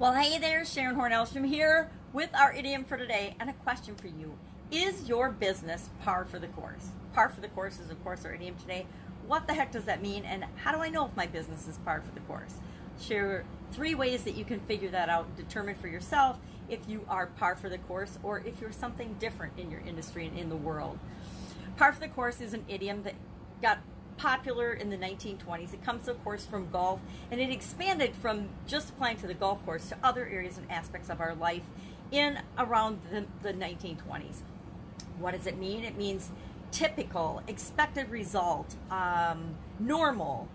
Well, hey there, Sharon Horn-Elstrom here with our idiom for today and a question for you. Is your business par for the course? Par for the course is, of course, our idiom today. What the heck does that mean, and how do I know if my business is par for the course? Share three ways that you can figure that out and determine for yourself if you are par for the course or if you're something different in your industry and in the world. Par for the course is an idiom that got popular in the 1920s. It comes, of course, from golf, and it expanded from just applying to the golf course to other areas and aspects of our life in around the, the 1920s. What does it mean? It means typical, expected result, um, normal.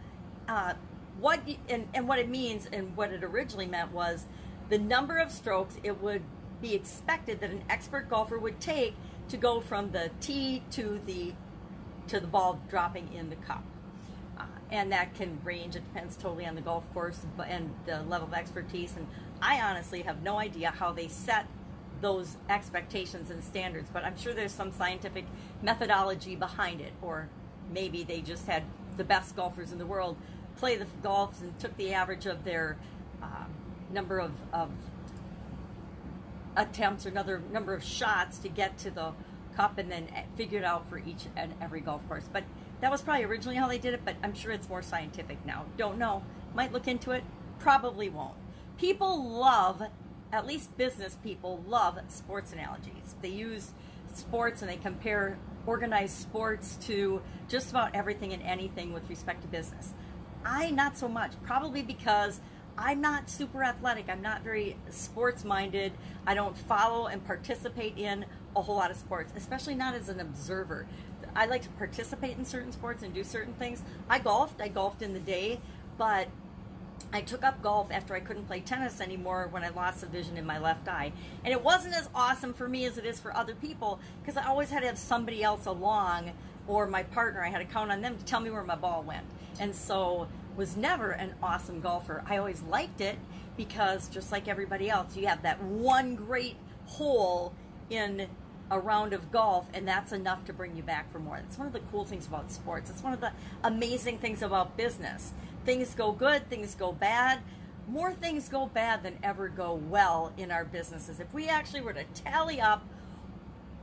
Uh, what and, and what it means and what it originally meant was the number of strokes it would be expected that an expert golfer would take to go from the tee to the to the ball dropping in the cup. Uh, and that can range, it depends totally on the golf course and the level of expertise. And I honestly have no idea how they set those expectations and standards, but I'm sure there's some scientific methodology behind it, or maybe they just had the best golfers in the world play the golf and took the average of their um, number of, of attempts or another number of shots to get to the cup and then figure it out for each and every golf course. But that was probably originally how they did it, but I'm sure it's more scientific now. Don't know. Might look into it. Probably won't. People love, at least business people love sports analogies. They use sports and they compare organized sports to just about everything and anything with respect to business. I not so much, probably because I'm not super athletic. I'm not very sports minded. I don't follow and participate in a whole lot of sports, especially not as an observer. I like to participate in certain sports and do certain things. I golfed. I golfed in the day, but I took up golf after I couldn't play tennis anymore when I lost the vision in my left eye. And it wasn't as awesome for me as it is for other people because I always had to have somebody else along or my partner. I had to count on them to tell me where my ball went. And so was never an awesome golfer. I always liked it because just like everybody else, you have that one great hole in a round of golf and that's enough to bring you back for more. It's one of the cool things about sports. It's one of the amazing things about business. Things go good, things go bad. More things go bad than ever go well in our businesses. If we actually were to tally up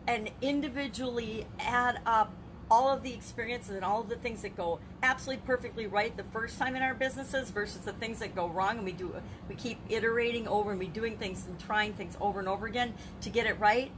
and individually add up all of the experiences and all of the things that go absolutely perfectly right the first time in our businesses versus the things that go wrong and we do we keep iterating over and we doing things and trying things over and over again to get it right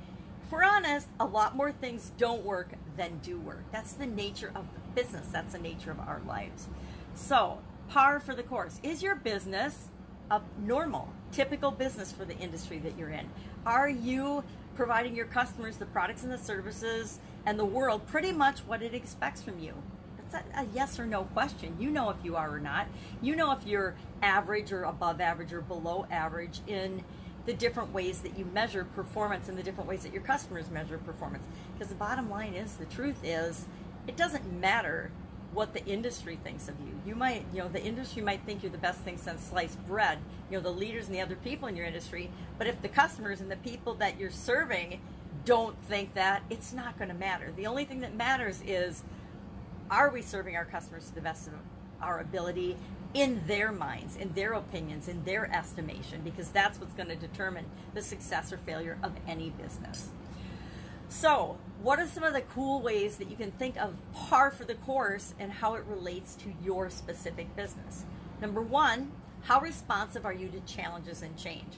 if we're honest a lot more things don't work than do work that's the nature of business that's the nature of our lives so par for the course is your business a normal typical business for the industry that you're in are you providing your customers the products and the services and the world pretty much what it expects from you. That's a, a, yes or no question. You know if you are or not. You know if you're average or above average or below average in the different ways that you measure performance and the different ways that your customers measure performance. Because the bottom line is, the truth is, it doesn't matter what the industry thinks of you. You might, you know, the industry might think you're the best thing since sliced bread, you know, the leaders and the other people in your industry. But if the customers and the people that you're serving don't think that, it's not going to matter. The only thing that matters is are we serving our customers to the best of our ability in their minds, in their opinions, in their estimation, because that's what's going to determine the success or failure of any business. So, what are some of the cool ways that you can think of par for the course and how it relates to your specific business? Number one, how responsive are you to challenges and change?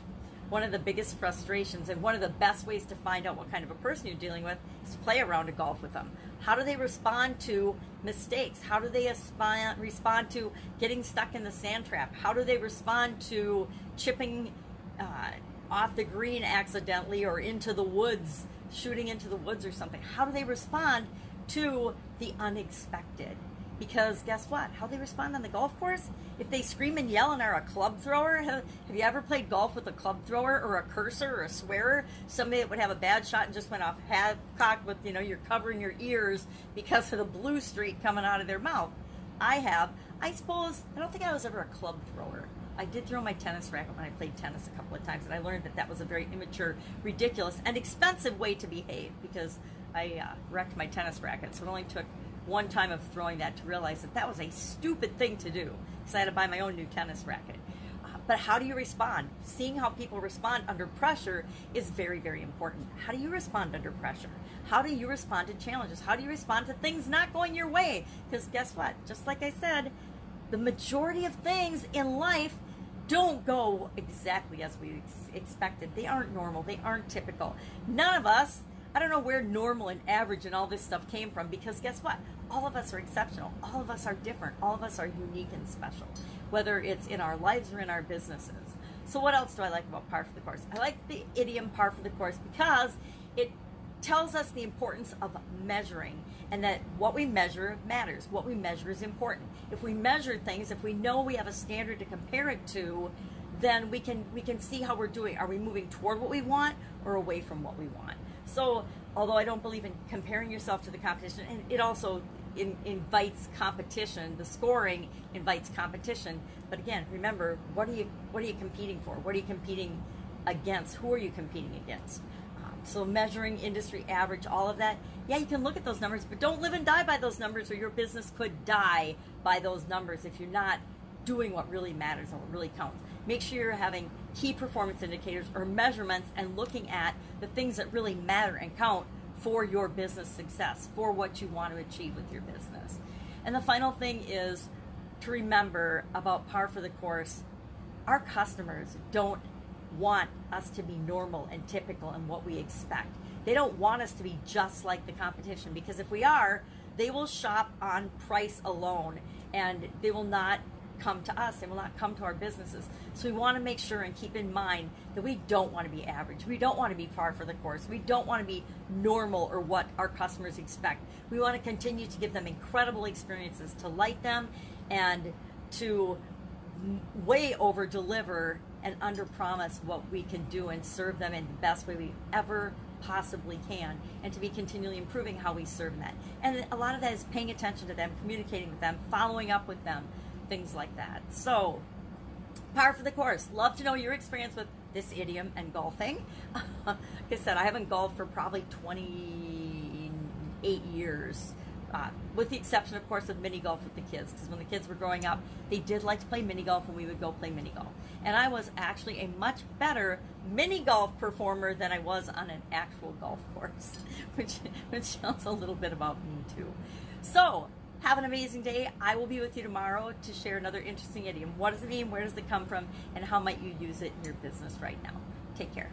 One of the biggest frustrations and one of the best ways to find out what kind of a person you're dealing with is to play a round of golf with them. How do they respond to mistakes? How do they respond to getting stuck in the sand trap? How do they respond to chipping uh, off the green accidentally or into the woods, shooting into the woods or something? How do they respond to the unexpected? Because guess what? How they respond on the golf course? If they scream and yell and are a club thrower, have, have you ever played golf with a club thrower or a cursor or a swearer? Somebody that would have a bad shot and just went off cocked with, you know, you're covering your ears because of the blue streak coming out of their mouth. I have. I suppose, I don't think I was ever a club thrower. I did throw my tennis racket when I played tennis a couple of times, and I learned that that was a very immature, ridiculous, and expensive way to behave because I uh, wrecked my tennis racket. So it only took one time of throwing that to realize that that was a stupid thing to do because I had to buy my own new tennis racket. Uh, but how do you respond? Seeing how people respond under pressure is very, very important. How do you respond under pressure? How do you respond to challenges? How do you respond to things not going your way? Because guess what? Just like I said, the majority of things in life don't go exactly as we expected. They aren't normal. They aren't typical. None of us, I don't know where normal and average and all this stuff came from because guess what? All of us are exceptional. All of us are different. All of us are unique and special whether it's in our lives or in our businesses. So, what else do I like about par for the course? I like the idiom par for the course because it tells us the importance of measuring and that what we measure matters. What we measure is important. If we measure things, if we know we have a standard to compare it to, then we can we can see how we're doing. Are we moving toward what we want or away from what we want? So, although I don't believe in comparing yourself to the competition, and it also in, invites competition. The scoring invites competition. But again, remember, what are you what are you competing for? What are you competing against? Who are you competing against? Um, so measuring industry average, all of that. Yeah, you can look at those numbers, but don't live and die by those numbers, or your business could die by those numbers if you're not doing what really matters and what really counts. Make sure you're having key performance indicators or measurements and looking at the things that really matter and count for your business success, for what you want to achieve with your business. And the final thing is to remember about par for the course our customers don't want us to be normal and typical and what we expect. They don't want us to be just like the competition because if we are, they will shop on price alone and they will not come to us. They will not come to our businesses. So we want to make sure and keep in mind that we don't want to be average. We don't want to be par for the course. We don't want to be normal or what our customers expect. We want to continue to give them incredible experiences, to light them, and to way over deliver and under promise what we can do and serve them in the best way we ever possibly can and to be continually improving how we serve them and a lot of that is paying attention to them communicating with them following up with them things like that. So, par for the course. Love to know your experience with this idiom and golfing. like I said, I haven't golfed for probably 28 years. Uh, with the exception, of course, of mini golf with the kids, because when the kids were growing up, they did like to play mini golf, and we would go play mini golf. And I was actually a much better mini golf performer than I was on an actual golf course, which which tells a little bit about me too. So have an amazing day. I will be with you tomorrow to share another interesting idiom. What does it mean? Where does it come from? And how might you use it in your business right now? Take care.